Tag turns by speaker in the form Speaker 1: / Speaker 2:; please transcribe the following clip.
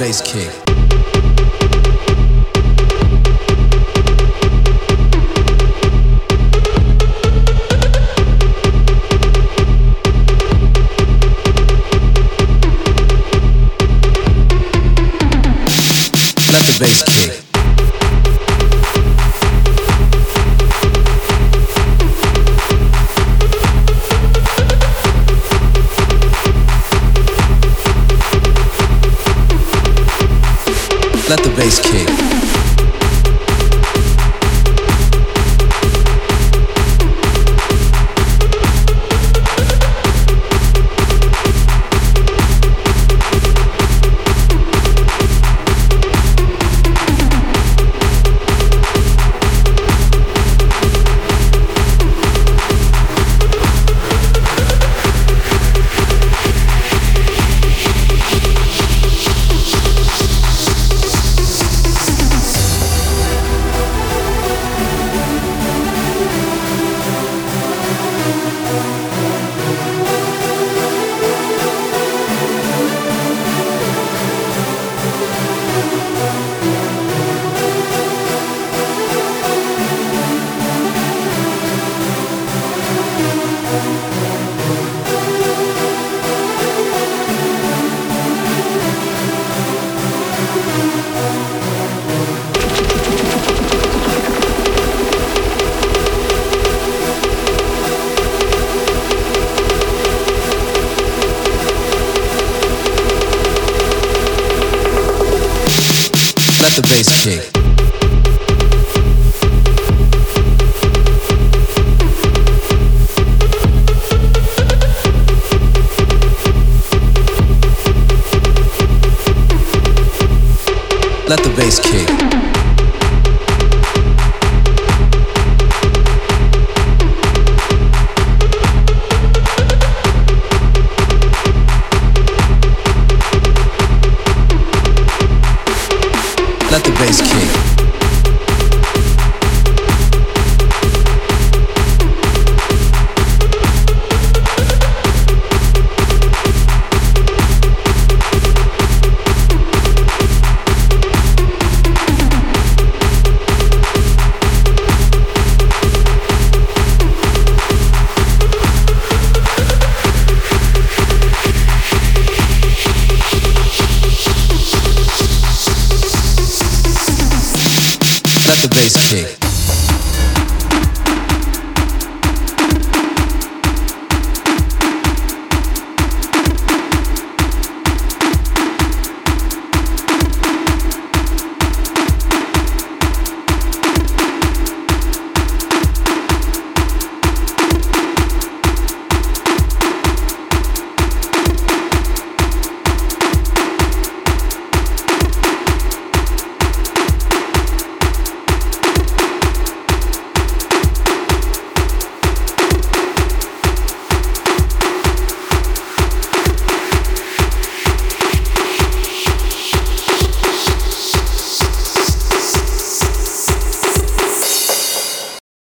Speaker 1: Bass kick. Let the bass Let the bass kick. Let the bass kick. Let the bass kick. bass kick. the bass kick.